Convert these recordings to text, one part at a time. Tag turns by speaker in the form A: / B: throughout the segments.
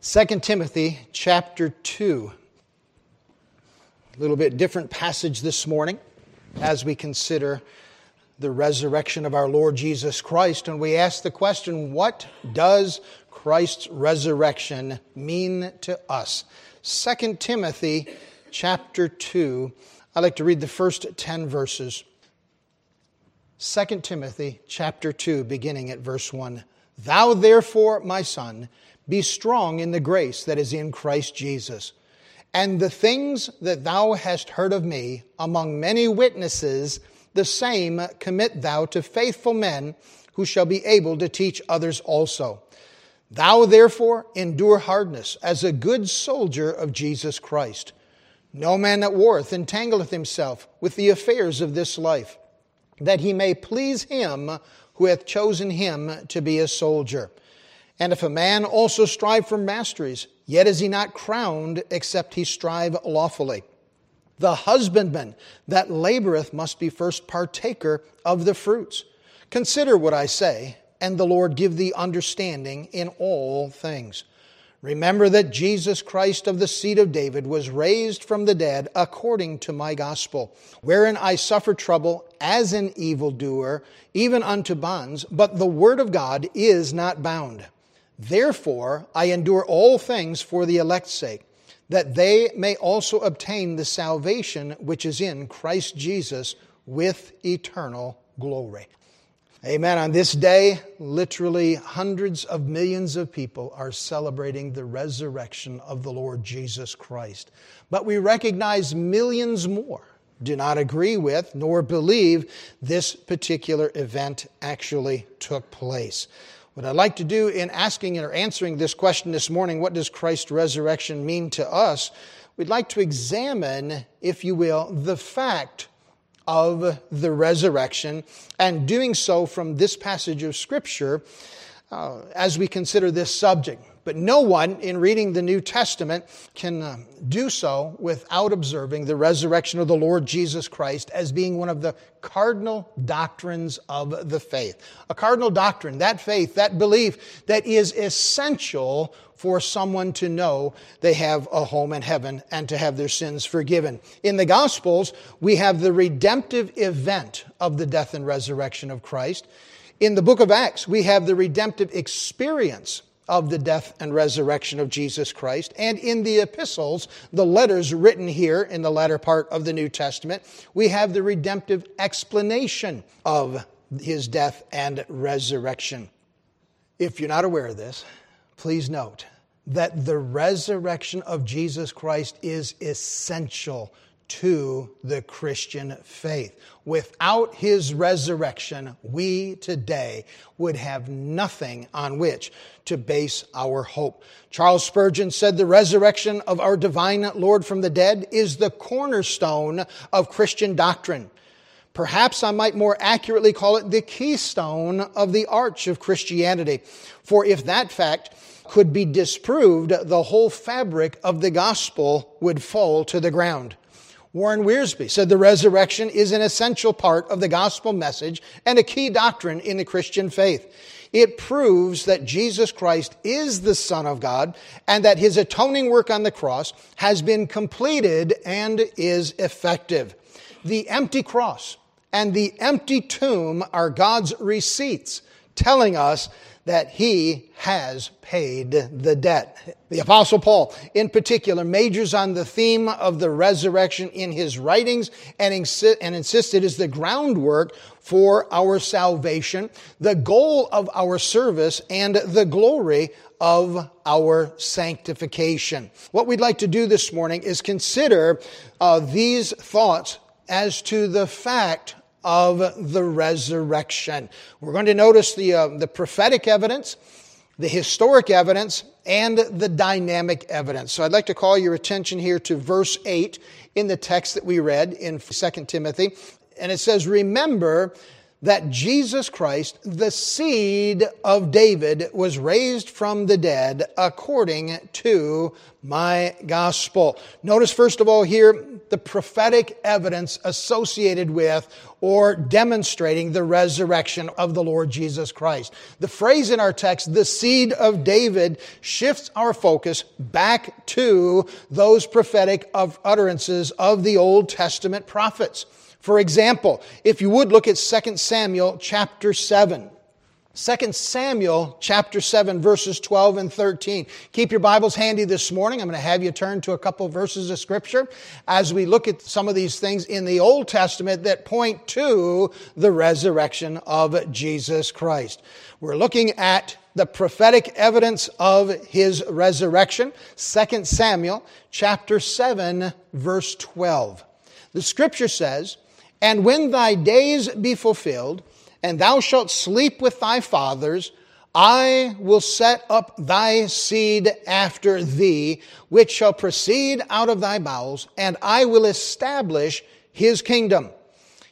A: 2 Timothy chapter 2. A little bit different passage this morning as we consider the resurrection of our Lord Jesus Christ. And we ask the question what does Christ's resurrection mean to us? 2 Timothy chapter 2. I'd like to read the first 10 verses. 2 Timothy chapter 2, beginning at verse 1. Thou therefore, my son, be strong in the grace that is in Christ Jesus. And the things that thou hast heard of me among many witnesses, the same commit thou to faithful men who shall be able to teach others also. Thou therefore endure hardness as a good soldier of Jesus Christ. No man that warreth entangleth himself with the affairs of this life, that he may please him who hath chosen him to be a soldier. And if a man also strive for masteries, yet is he not crowned except he strive lawfully. The husbandman that laboreth must be first partaker of the fruits. Consider what I say, and the Lord give thee understanding in all things. Remember that Jesus Christ of the seed of David was raised from the dead according to my gospel, wherein I suffer trouble as an evildoer, even unto bonds, but the word of God is not bound. Therefore, I endure all things for the elect's sake, that they may also obtain the salvation which is in Christ Jesus with eternal glory. Amen. On this day, literally hundreds of millions of people are celebrating the resurrection of the Lord Jesus Christ. But we recognize millions more do not agree with nor believe this particular event actually took place. What I'd like to do in asking or answering this question this morning, what does Christ's resurrection mean to us? We'd like to examine, if you will, the fact of the resurrection, and doing so from this passage of Scripture uh, as we consider this subject. But no one in reading the New Testament can uh, do so without observing the resurrection of the Lord Jesus Christ as being one of the cardinal doctrines of the faith. A cardinal doctrine, that faith, that belief that is essential for someone to know they have a home in heaven and to have their sins forgiven. In the Gospels, we have the redemptive event of the death and resurrection of Christ. In the book of Acts, we have the redemptive experience of the death and resurrection of Jesus Christ. And in the epistles, the letters written here in the latter part of the New Testament, we have the redemptive explanation of his death and resurrection. If you're not aware of this, please note that the resurrection of Jesus Christ is essential to the Christian faith. Without his resurrection, we today would have nothing on which to base our hope. Charles Spurgeon said the resurrection of our divine Lord from the dead is the cornerstone of Christian doctrine. Perhaps I might more accurately call it the keystone of the arch of Christianity. For if that fact could be disproved, the whole fabric of the gospel would fall to the ground. Warren Wiersbe said the resurrection is an essential part of the gospel message and a key doctrine in the Christian faith. It proves that Jesus Christ is the Son of God and that his atoning work on the cross has been completed and is effective. The empty cross and the empty tomb are God's receipts telling us that he has paid the debt. The apostle Paul, in particular, majors on the theme of the resurrection in his writings and, insi- and insisted is the groundwork for our salvation, the goal of our service, and the glory of our sanctification. What we'd like to do this morning is consider uh, these thoughts as to the fact of the resurrection. We're going to notice the, uh, the prophetic evidence, the historic evidence, and the dynamic evidence. So I'd like to call your attention here to verse 8 in the text that we read in 2 Timothy. And it says, Remember that Jesus Christ, the seed of David, was raised from the dead according to my gospel. Notice, first of all, here the prophetic evidence associated with or demonstrating the resurrection of the Lord Jesus Christ. The phrase in our text, the seed of David, shifts our focus back to those prophetic utterances of the Old Testament prophets. For example, if you would look at 2 Samuel chapter 7. 2 Samuel chapter 7 verses 12 and 13. Keep your Bibles handy this morning. I'm going to have you turn to a couple of verses of scripture as we look at some of these things in the Old Testament that point to the resurrection of Jesus Christ. We're looking at the prophetic evidence of his resurrection. 2 Samuel chapter 7 verse 12. The scripture says, and when thy days be fulfilled, and thou shalt sleep with thy fathers, I will set up thy seed after thee, which shall proceed out of thy bowels, and I will establish his kingdom.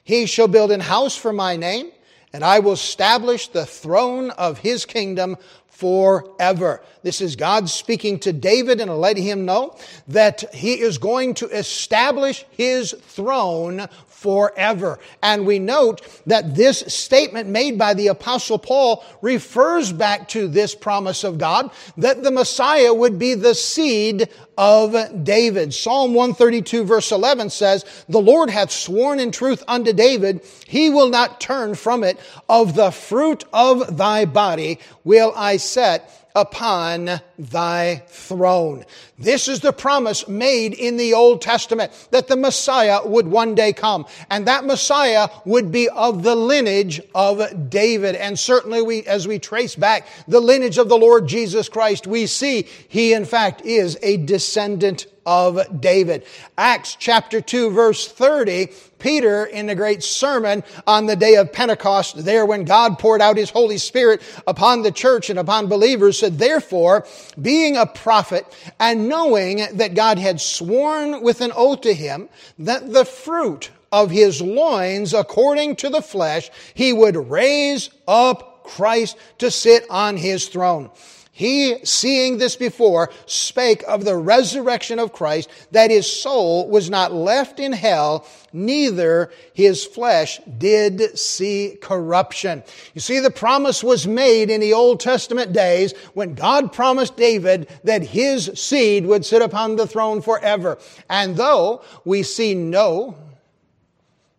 A: He shall build an house for my name, and I will establish the throne of his kingdom forever. This is God speaking to David and letting him know that he is going to establish his throne forever. And we note that this statement made by the apostle Paul refers back to this promise of God that the Messiah would be the seed of David. Psalm 132 verse 11 says, The Lord hath sworn in truth unto David, he will not turn from it. Of the fruit of thy body will I set upon thy throne. This is the promise made in the Old Testament that the Messiah would one day come. And that Messiah would be of the lineage of David. And certainly we, as we trace back the lineage of the Lord Jesus Christ, we see he in fact is a descendant of David. Acts chapter 2 verse 30, Peter in the great sermon on the day of Pentecost, there when God poured out his Holy Spirit upon the church and upon believers, said, therefore, being a prophet and knowing that God had sworn with an oath to him that the fruit of his loins according to the flesh, he would raise up Christ to sit on his throne. He, seeing this before, spake of the resurrection of Christ, that his soul was not left in hell, neither his flesh did see corruption. You see, the promise was made in the Old Testament days when God promised David that his seed would sit upon the throne forever. And though we see no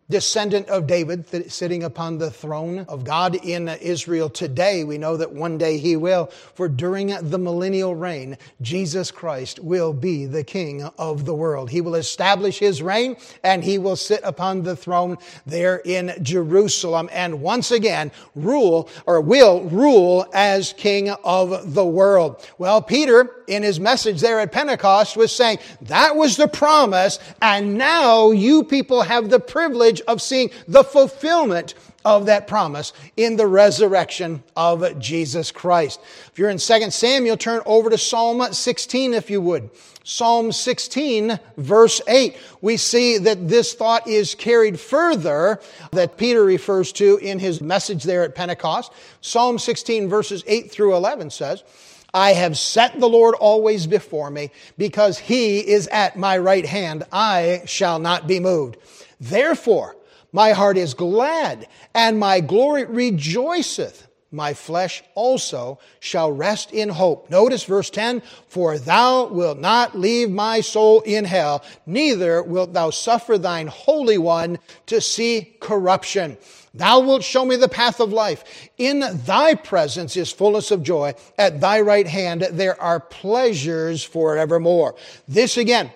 A: descendant of David sitting upon the throne of God in Israel today. We know that one day he will. For during the millennial reign, Jesus Christ will be the king of the world. He will establish his reign and he will sit upon the throne there in Jerusalem and once again rule or will rule as king of the world. Well, Peter in his message there at Pentecost was saying that was the promise and now you people have the privilege of seeing the fulfillment of that promise in the resurrection of Jesus Christ. If you're in 2 Samuel, turn over to Psalm 16 if you would. Psalm 16 verse 8. We see that this thought is carried further that Peter refers to in his message there at Pentecost. Psalm 16 verses 8 through 11 says, I have set the Lord always before me because he is at my right hand. I shall not be moved. Therefore, my heart is glad, and my glory rejoiceth. My flesh also shall rest in hope. Notice verse 10 For thou wilt not leave my soul in hell, neither wilt thou suffer thine Holy One to see corruption. Thou wilt show me the path of life. In thy presence is fullness of joy. At thy right hand there are pleasures forevermore. This again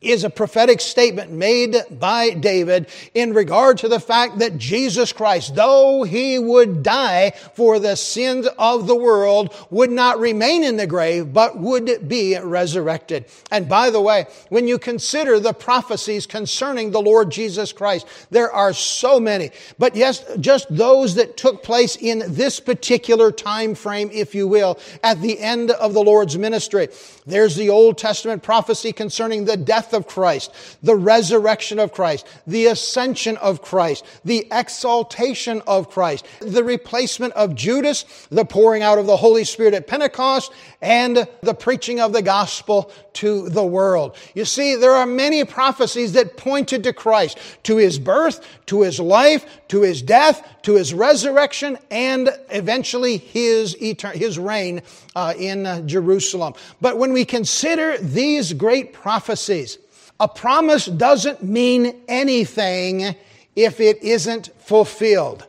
A: is a prophetic statement made by David in regard to the fact that Jesus Christ, though he would die for the sins of the world, would not remain in the grave, but would be resurrected. And by the way, when you consider the prophecies concerning the Lord Jesus Christ, there are so many. But yes, just those that took place in this particular time frame, if you will, at the end of the Lord's ministry. There's the Old Testament prophecy concerning the death death of Christ, the resurrection of Christ, the ascension of Christ, the exaltation of Christ, the replacement of Judas, the pouring out of the Holy Spirit at Pentecost, and the preaching of the gospel to the world. You see, there are many prophecies that pointed to Christ, to his birth, to his life, to his death, to his resurrection, and eventually his, etern- his reign uh, in uh, Jerusalem. But when we consider these great prophecies, a promise doesn't mean anything if it isn't fulfilled.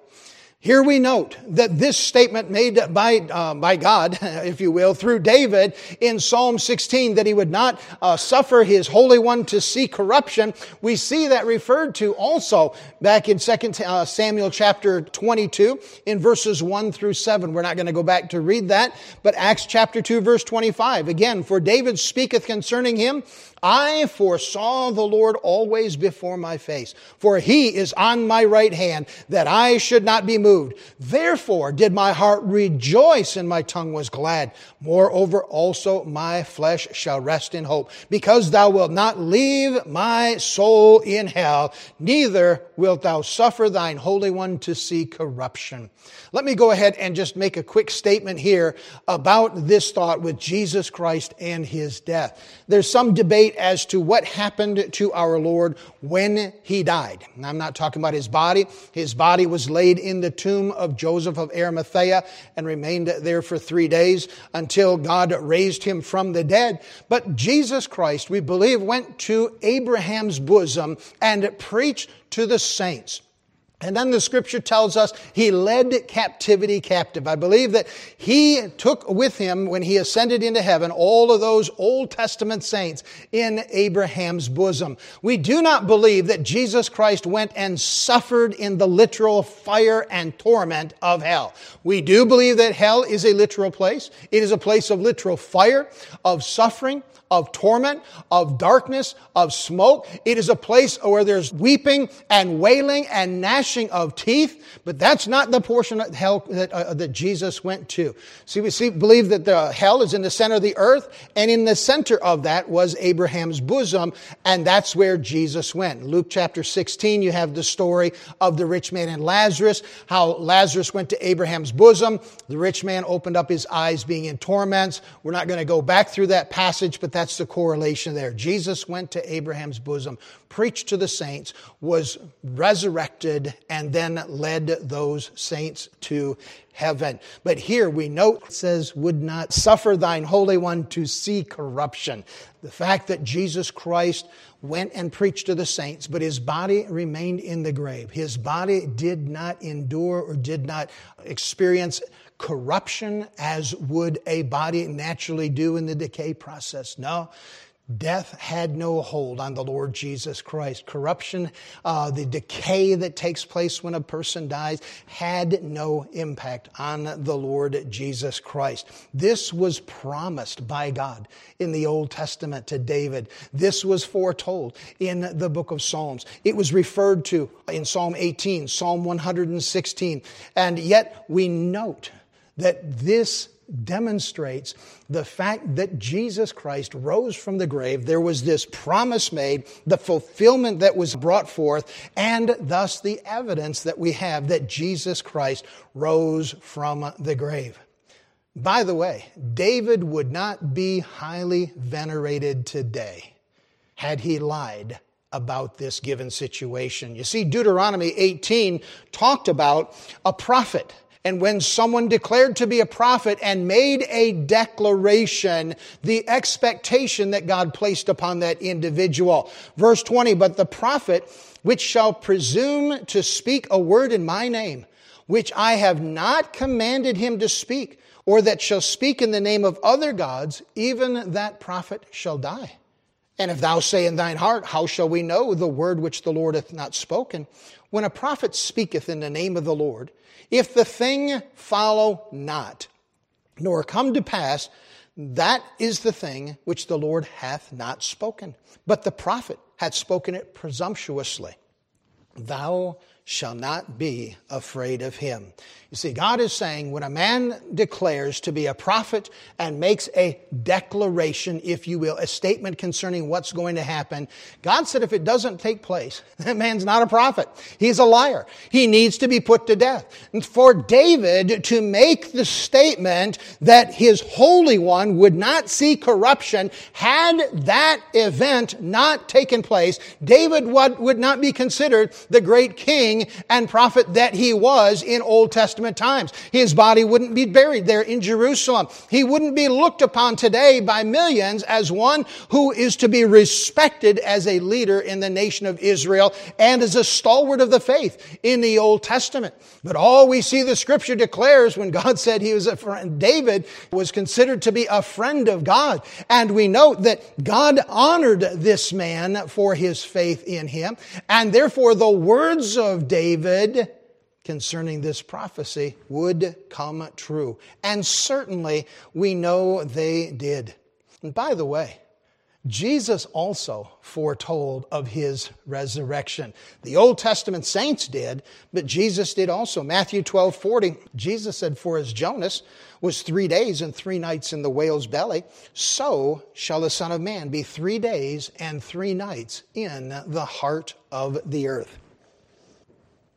A: Here we note that this statement made by, uh, by God, if you will, through David in Psalm 16, that he would not uh, suffer his Holy One to see corruption, we see that referred to also back in 2 uh, Samuel chapter 22 in verses 1 through 7. We're not going to go back to read that, but Acts chapter 2 verse 25. Again, for David speaketh concerning him, I foresaw the Lord always before my face, for he is on my right hand, that I should not be moved. Therefore did my heart rejoice and my tongue was glad. Moreover also my flesh shall rest in hope, because thou wilt not leave my soul in hell, neither wilt thou suffer thine Holy One to see corruption. Let me go ahead and just make a quick statement here about this thought with Jesus Christ and his death. There's some debate as to what happened to our Lord when he died. I'm not talking about his body. His body was laid in the tomb of Joseph of Arimathea and remained there for three days until God raised him from the dead. But Jesus Christ, we believe, went to Abraham's bosom and preached to the saints. And then the scripture tells us he led captivity captive. I believe that he took with him when he ascended into heaven all of those Old Testament saints in Abraham's bosom. We do not believe that Jesus Christ went and suffered in the literal fire and torment of hell. We do believe that hell is a literal place. It is a place of literal fire, of suffering, of torment, of darkness, of smoke. It is a place where there's weeping and wailing and gnashing of teeth, but that's not the portion of hell that, uh, that Jesus went to. See, we see, believe that the hell is in the center of the earth, and in the center of that was Abraham's bosom, and that's where Jesus went. Luke chapter 16, you have the story of the rich man and Lazarus, how Lazarus went to Abraham's bosom. The rich man opened up his eyes being in torments. We're not going to go back through that passage, but that's the correlation there. Jesus went to Abraham's bosom, preached to the saints, was resurrected, and then led those saints to heaven. But here we note it says, would not suffer thine Holy One to see corruption. The fact that Jesus Christ went and preached to the saints, but his body remained in the grave. His body did not endure or did not experience corruption as would a body naturally do in the decay process. No. Death had no hold on the Lord Jesus Christ. Corruption, uh, the decay that takes place when a person dies, had no impact on the Lord Jesus Christ. This was promised by God in the Old Testament to David. This was foretold in the book of Psalms. It was referred to in Psalm 18, Psalm 116. And yet we note that this demonstrates the fact that Jesus Christ rose from the grave. There was this promise made, the fulfillment that was brought forth, and thus the evidence that we have that Jesus Christ rose from the grave. By the way, David would not be highly venerated today had he lied about this given situation. You see, Deuteronomy 18 talked about a prophet and when someone declared to be a prophet and made a declaration, the expectation that God placed upon that individual. Verse 20, but the prophet which shall presume to speak a word in my name, which I have not commanded him to speak, or that shall speak in the name of other gods, even that prophet shall die. And if thou say in thine heart, How shall we know the word which the Lord hath not spoken? When a prophet speaketh in the name of the Lord, if the thing follow not, nor come to pass, that is the thing which the Lord hath not spoken. But the prophet hath spoken it presumptuously. Thou shall not be afraid of him. You see, God is saying when a man declares to be a prophet and makes a declaration, if you will, a statement concerning what's going to happen, God said if it doesn't take place, that man's not a prophet. He's a liar. He needs to be put to death. And for David to make the statement that his Holy One would not see corruption, had that event not taken place, David would not be considered the great king and prophet that he was in Old Testament times. His body wouldn't be buried there in Jerusalem. He wouldn't be looked upon today by millions as one who is to be respected as a leader in the nation of Israel and as a stalwart of the faith in the Old Testament. But all we see the scripture declares when God said he was a friend, David was considered to be a friend of God. And we note that God honored this man for his faith in him. And therefore the words David concerning this prophecy would come true. And certainly we know they did. And by the way, Jesus also foretold of his resurrection. The Old Testament saints did, but Jesus did also. Matthew 12 40, Jesus said, For as Jonas was three days and three nights in the whale's belly, so shall the Son of Man be three days and three nights in the heart of the earth.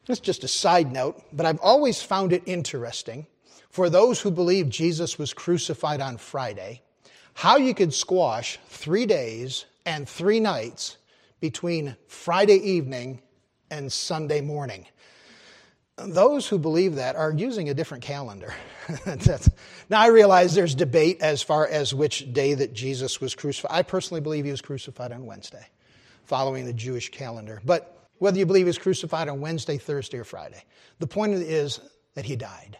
A: That's just a side note, but I've always found it interesting for those who believe Jesus was crucified on Friday, how you could squash three days and three nights between Friday evening and Sunday morning. Those who believe that are using a different calendar. now, I realize there's debate as far as which day that Jesus was crucified. I personally believe he was crucified on Wednesday, following the Jewish calendar. But whether you believe he was crucified on Wednesday, Thursday, or Friday. The point is that he died,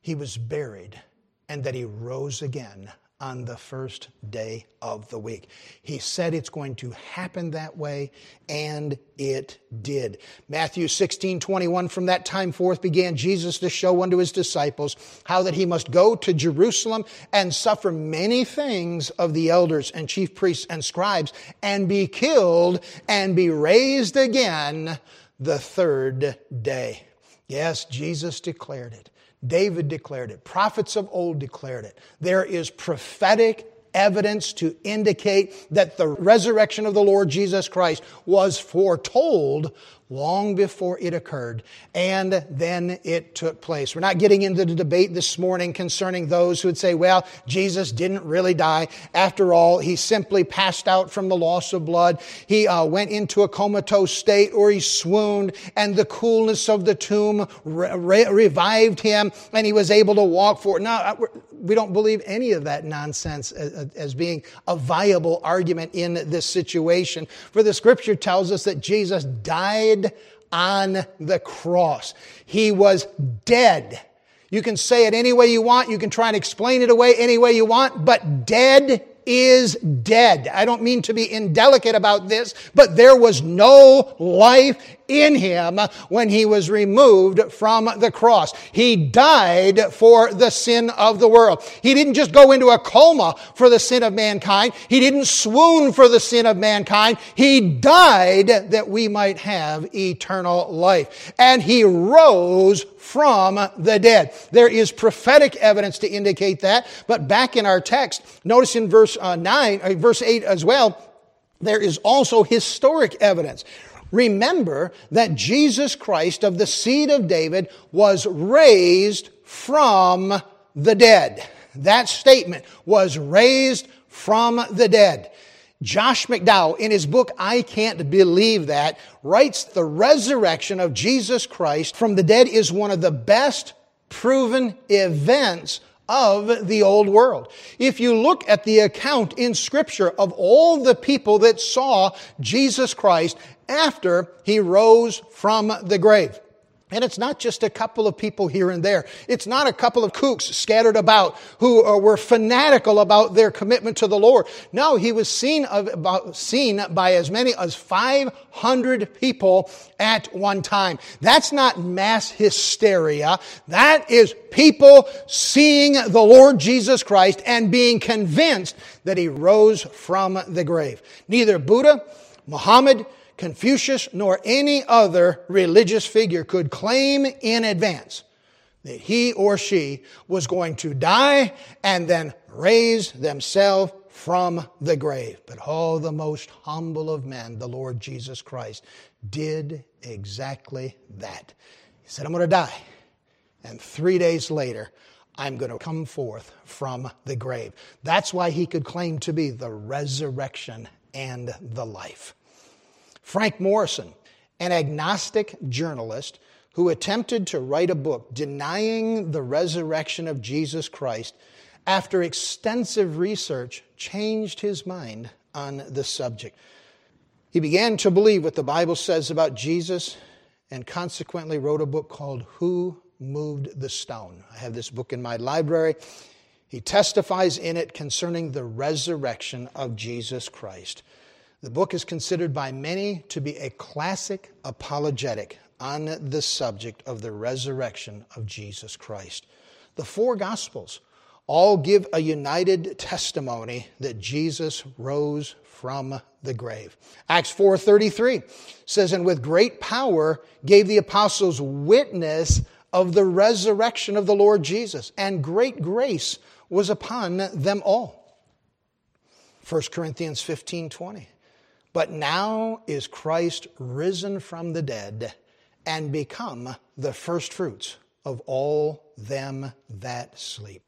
A: he was buried, and that he rose again on the first day of the week. He said it's going to happen that way, and it did. Matthew 16, 21, from that time forth began Jesus to show unto his disciples how that he must go to Jerusalem and suffer many things of the elders and chief priests and scribes, and be killed and be raised again the third day. Yes, Jesus declared it. David declared it. Prophets of old declared it. There is prophetic evidence to indicate that the resurrection of the Lord Jesus Christ was foretold long before it occurred, and then it took place. We're not getting into the debate this morning concerning those who would say, well, Jesus didn't really die. After all, he simply passed out from the loss of blood. He uh, went into a comatose state or he swooned, and the coolness of the tomb re- revived him, and he was able to walk forward. No, uh, we don't believe any of that nonsense as, as being a viable argument in this situation. For the scripture tells us that Jesus died on the cross. He was dead. You can say it any way you want. You can try and explain it away any way you want, but dead is dead. I don't mean to be indelicate about this, but there was no life in him when he was removed from the cross. He died for the sin of the world. He didn't just go into a coma for the sin of mankind. He didn't swoon for the sin of mankind. He died that we might have eternal life. And he rose from the dead. There is prophetic evidence to indicate that, but back in our text, notice in verse uh, 9, uh, verse 8 as well, there is also historic evidence. Remember that Jesus Christ of the seed of David was raised from the dead. That statement was raised from the dead. Josh McDowell, in his book, I Can't Believe That, writes the resurrection of Jesus Christ from the dead is one of the best proven events of the old world. If you look at the account in scripture of all the people that saw Jesus Christ after he rose from the grave. And it's not just a couple of people here and there. It's not a couple of kooks scattered about who uh, were fanatical about their commitment to the Lord. No, he was seen, of, seen by as many as 500 people at one time. That's not mass hysteria. That is people seeing the Lord Jesus Christ and being convinced that he rose from the grave. Neither Buddha, Muhammad, Confucius nor any other religious figure could claim in advance that he or she was going to die and then raise themselves from the grave. But oh, the most humble of men, the Lord Jesus Christ, did exactly that. He said, I'm going to die. And three days later, I'm going to come forth from the grave. That's why he could claim to be the resurrection and the life. Frank Morison, an agnostic journalist who attempted to write a book denying the resurrection of Jesus Christ, after extensive research, changed his mind on the subject. He began to believe what the Bible says about Jesus and consequently wrote a book called Who Moved the Stone. I have this book in my library. He testifies in it concerning the resurrection of Jesus Christ. The book is considered by many to be a classic apologetic on the subject of the resurrection of Jesus Christ. The four Gospels all give a united testimony that Jesus rose from the grave. Acts 4:33 says and with great power gave the apostles witness of the resurrection of the Lord Jesus and great grace was upon them all. 1 Corinthians 15:20 But now is Christ risen from the dead and become the firstfruits of all them that sleep.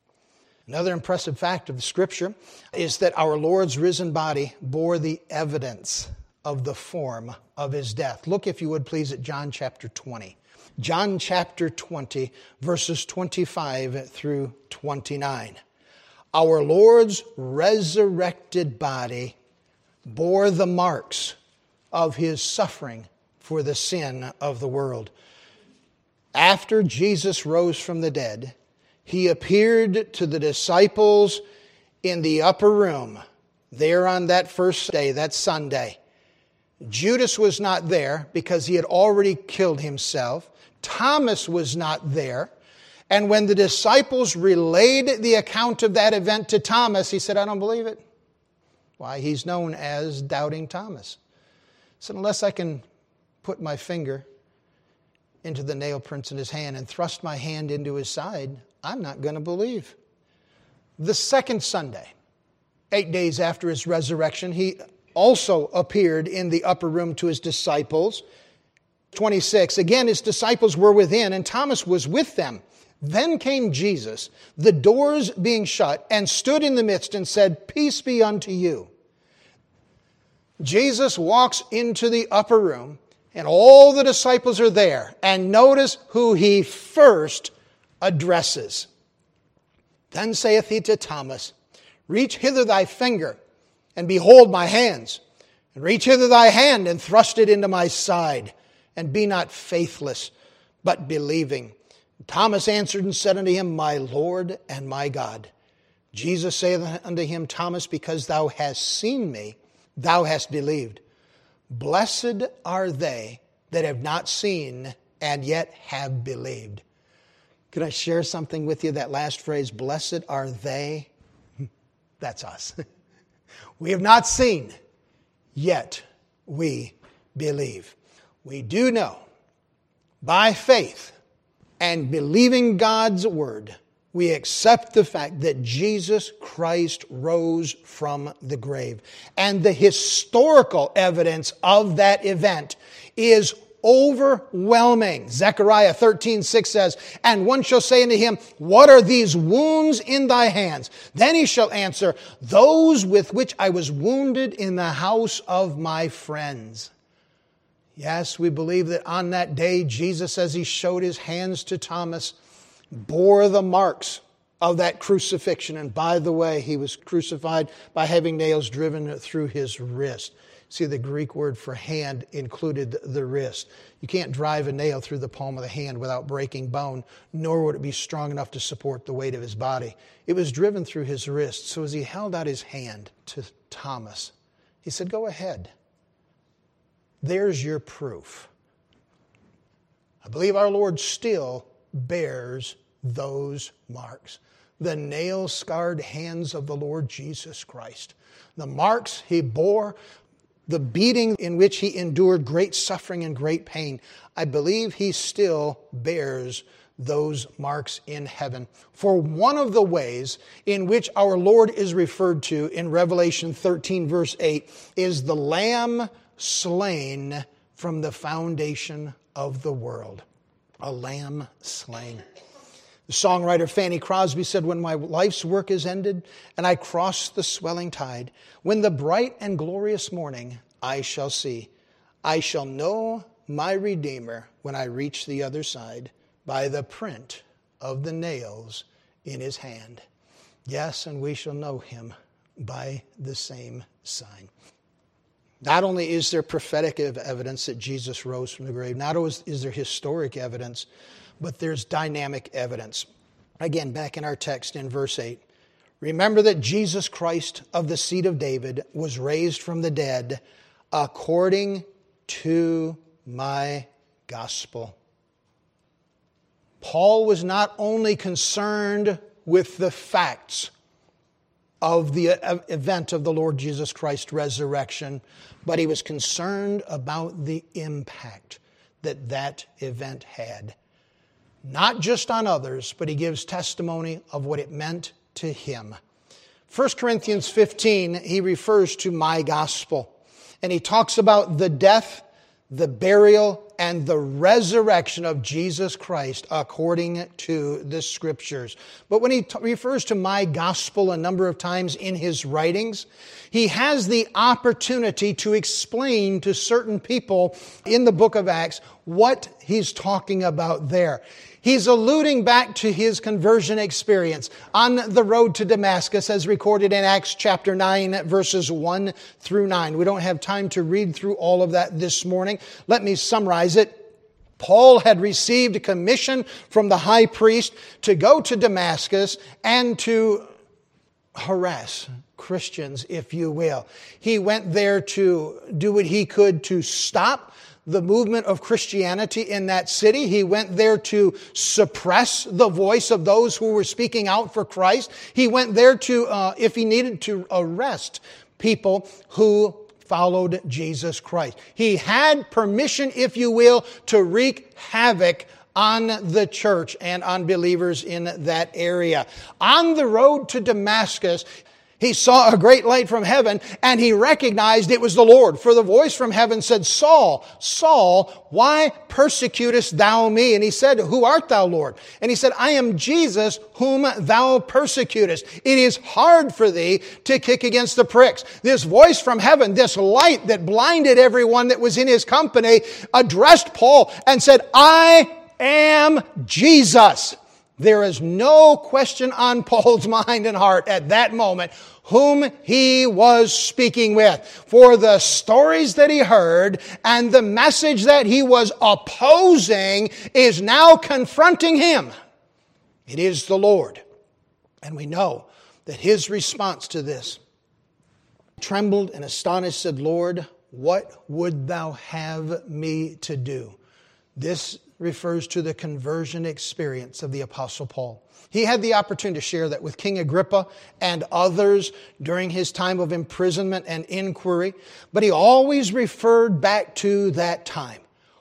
A: Another impressive fact of the scripture is that our Lord's risen body bore the evidence of the form of his death. Look, if you would please, at John chapter 20. John chapter 20, verses 25 through 29. Our Lord's resurrected body bore the marks of his suffering for the sin of the world. After Jesus rose from the dead, he appeared to the disciples in the upper room there on that first day, that Sunday. Judas was not there because he had already killed himself. Thomas was not there. And when the disciples relayed the account of that event to Thomas, he said, I don't believe it. Why? He's known as Doubting Thomas. Said, Unless I can put my finger into the nail prints in his hand and thrust my hand into his side, I'm not going to believe. The second Sunday, eight days after his resurrection, he also appeared in the upper room to his disciples. 26. Again, his disciples were within, and Thomas was with them. Then came Jesus, the doors being shut, and stood in the midst and said, Peace be unto you. Jesus walks into the upper room and all the disciples are there. And notice who he first addresses. Then saith he to Thomas, Reach hither thy finger, and behold my hands. And reach hither thy hand, and thrust it into my side. And be not faithless, but believing. Thomas answered and said unto him, My Lord and my God. Jesus saith unto him, Thomas, because thou hast seen me, thou hast believed. Blessed are they that have not seen and yet have believed. Could I share something with you? That last phrase, blessed are they. That's us. we have not seen, yet we believe. We do know by faith and believing God's word we accept the fact that Jesus Christ rose from the grave. And the historical evidence of that event is overwhelming. Zechariah 13, 6 says, And one shall say unto him, What are these wounds in thy hands? Then he shall answer, Those with which I was wounded in the house of my friends. Yes, we believe that on that day, Jesus, as he showed his hands to Thomas, bore the marks of that crucifixion. And by the way, he was crucified by having nails driven through his wrist. See, the Greek word for hand included the wrist. You can't drive a nail through the palm of the hand without breaking bone, nor would it be strong enough to support the weight of his body. It was driven through his wrist. So as he held out his hand to Thomas, he said, Go ahead. There's your proof. I believe our Lord still bears those marks. The nail scarred hands of the Lord Jesus Christ. The marks he bore the beating in which he endured great suffering and great pain, I believe he still bears those marks in heaven. For one of the ways in which our Lord is referred to in Revelation 13, verse 8, is the Lamb slain from the foundation of the world. A lamb slain. The songwriter Fanny Crosby said, When my life's work is ended and I cross the swelling tide, when the bright and glorious morning I shall see, I shall know my Redeemer when I reach the other side by the print of the nails in his hand. Yes, and we shall know him by the same sign. Not only is there prophetic evidence that Jesus rose from the grave, not only is there historic evidence, but there's dynamic evidence. Again, back in our text in verse 8, remember that Jesus Christ of the seed of David was raised from the dead according to my gospel. Paul was not only concerned with the facts of the uh, event of the Lord Jesus Christ's resurrection, but he was concerned about the impact that that event had. Not just on others, but he gives testimony of what it meant to him. 1 Corinthians 15, he refers to my gospel, and he talks about the death the burial, and the resurrection of Jesus Christ according to the scriptures. But when he t- refers to my gospel a number of times in his writings, he has the opportunity to explain to certain people in the book of Acts what he's talking about there. He's alluding back to his conversion experience on the road to Damascus as recorded in Acts chapter 9 verses 1 through 9. We don't have time to read through all of that this morning. Let me summarize it. Paul had received a commission from the high priest to go to Damascus and to harass Christians, if you will. He went there to do what he could to stop the movement of Christianity in that city. He went there to suppress the voice of those who were speaking out for Christ. He went there to, uh, if he needed to arrest people who followed Jesus Christ. He had permission, if you will, to wreak havoc on the church and on believers in that area. On the road to Damascus, he saw a great light from heaven and he recognized it was the Lord. For the voice from heaven said, Saul, Saul, why persecutest thou me? And he said, Who art thou, Lord? And he said, I am Jesus whom thou persecutest. It is hard for thee to kick against the pricks. This voice from heaven, this light that blinded everyone that was in his company, addressed Paul and said, I am Jesus. There is no question on Paul's mind and heart at that moment whom he was speaking with. For the stories that he heard and the message that he was opposing is now confronting him. It is the Lord. And we know that his response to this trembled and astonished said, Lord, what would thou have me to do? This refers to the conversion experience of the Apostle Paul. He had the opportunity to share that with King Agrippa and others during his time of imprisonment and inquiry, but he always referred back to that time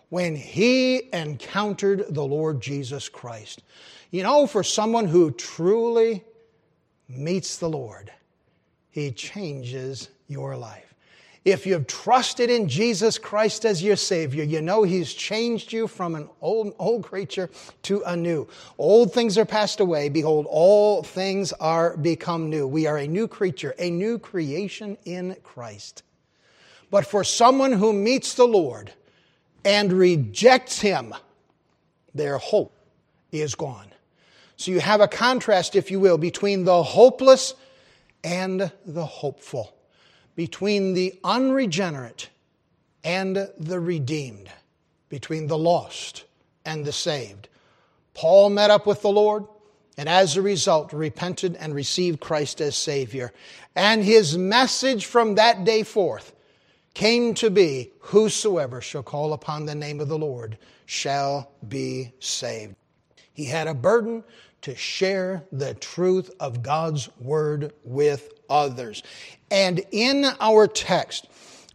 A: when he encountered the Lord Jesus Christ. You know, for someone who truly meets the Lord, he changes your life. If you've trusted in Jesus Christ as your Savior, you know He's changed you from an old, old creature to a new. Old things are passed away. Behold, all things are become new. We are a new creature, a new creation in Christ. But for someone who meets the Lord and rejects Him, their hope is gone. So you have a contrast, if you will, between the hopeless and the hopeful between the unregenerate and the redeemed, between the lost and the saved. Paul met up with the Lord and as a result repented and received Christ as Savior. And his message from that day forth came to be Whosoever shall call upon the name of the Lord shall be saved. He had a burden to share the truth of God's Word with others. And in our text,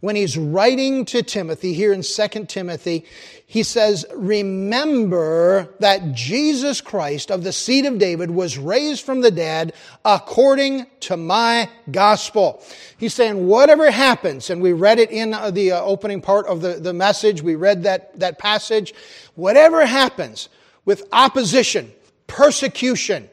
A: when he's writing to Timothy here in 2 Timothy, he says, Remember that Jesus Christ of the seed of David was raised from the dead according to my gospel. He's saying, whatever happens, and we read it in the uh, opening part of the, the message, we read that, that passage, whatever happens with opposition, persecution,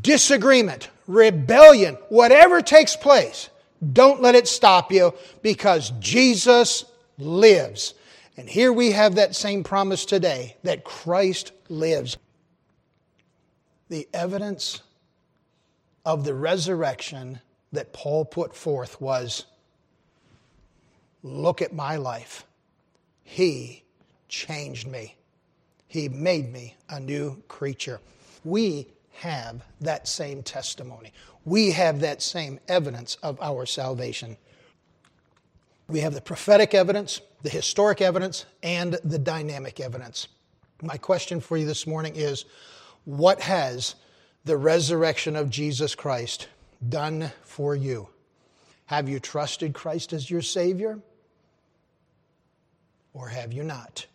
A: disagreement, rebellion, whatever takes place, don't let it stop you because Jesus lives. And here we have that same promise today that Christ lives. The evidence of the resurrection that Paul put forth was look at my life. He changed me, He made me a new creature. We have that same testimony. We have that same evidence of our salvation. We have the prophetic evidence, the historic evidence, and the dynamic evidence. My question for you this morning is what has the resurrection of Jesus Christ done for you? Have you trusted Christ as your Savior? Or have you not?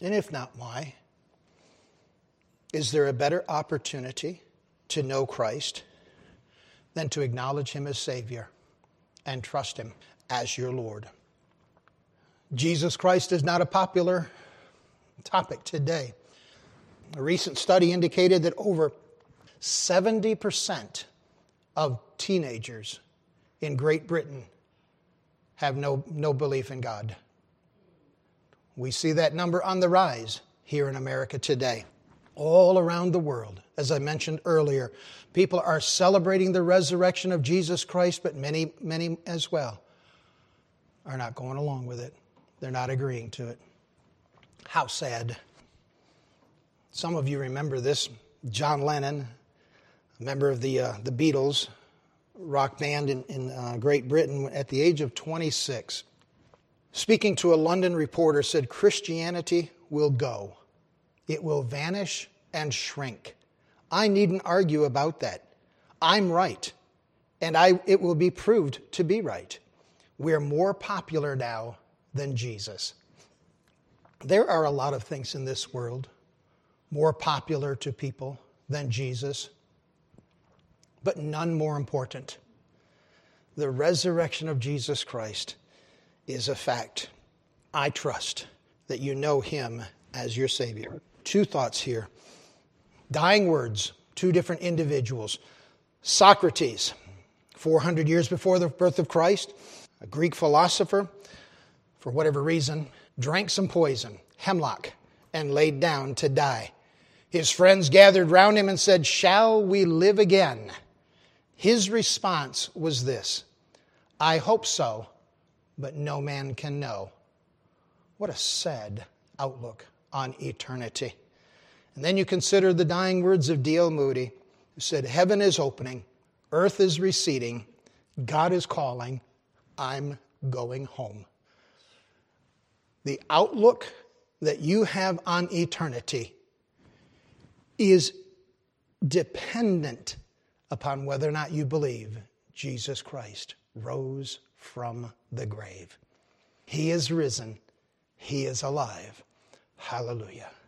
A: And if not, why? Is there a better opportunity to know Christ than to acknowledge Him as Savior and trust Him as your Lord? Jesus Christ is not a popular topic today. A recent study indicated that over 70% of teenagers in Great Britain have no, no belief in God. We see that number on the rise here in America today all around the world. As I mentioned earlier, people are celebrating the resurrection of Jesus Christ, but many, many as well are not going along with it. They're not agreeing to it. How sad. Some of you remember this. John Lennon, a member of the, uh, the Beatles rock band in, in uh, Great Britain, at the age of 26, speaking to a London reporter, said, Christianity will go it will vanish and shrink. I needn't argue about that. I'm right, and I, it will be proved to be right. We're more popular now than Jesus. There are a lot of things in this world more popular to people than Jesus, but none more important. The resurrection of Jesus Christ is a fact. I trust that you know him as your Savior two thoughts here. Dying words, two different individuals. Socrates, 400 years before the birth of Christ, a Greek philosopher, for whatever reason, drank some poison, hemlock, and laid down to die. His friends gathered round him and said, Shall we live again? His response was this I hope so, but no man can know. What a sad outlook on eternity. And then you consider the dying words of D.L. Moody, who said, Heaven is opening, earth is receding, God is calling, I'm going home. The outlook that you have on eternity is dependent upon whether or not you believe Jesus Christ rose from the grave. He is risen, He is alive. Hallelujah.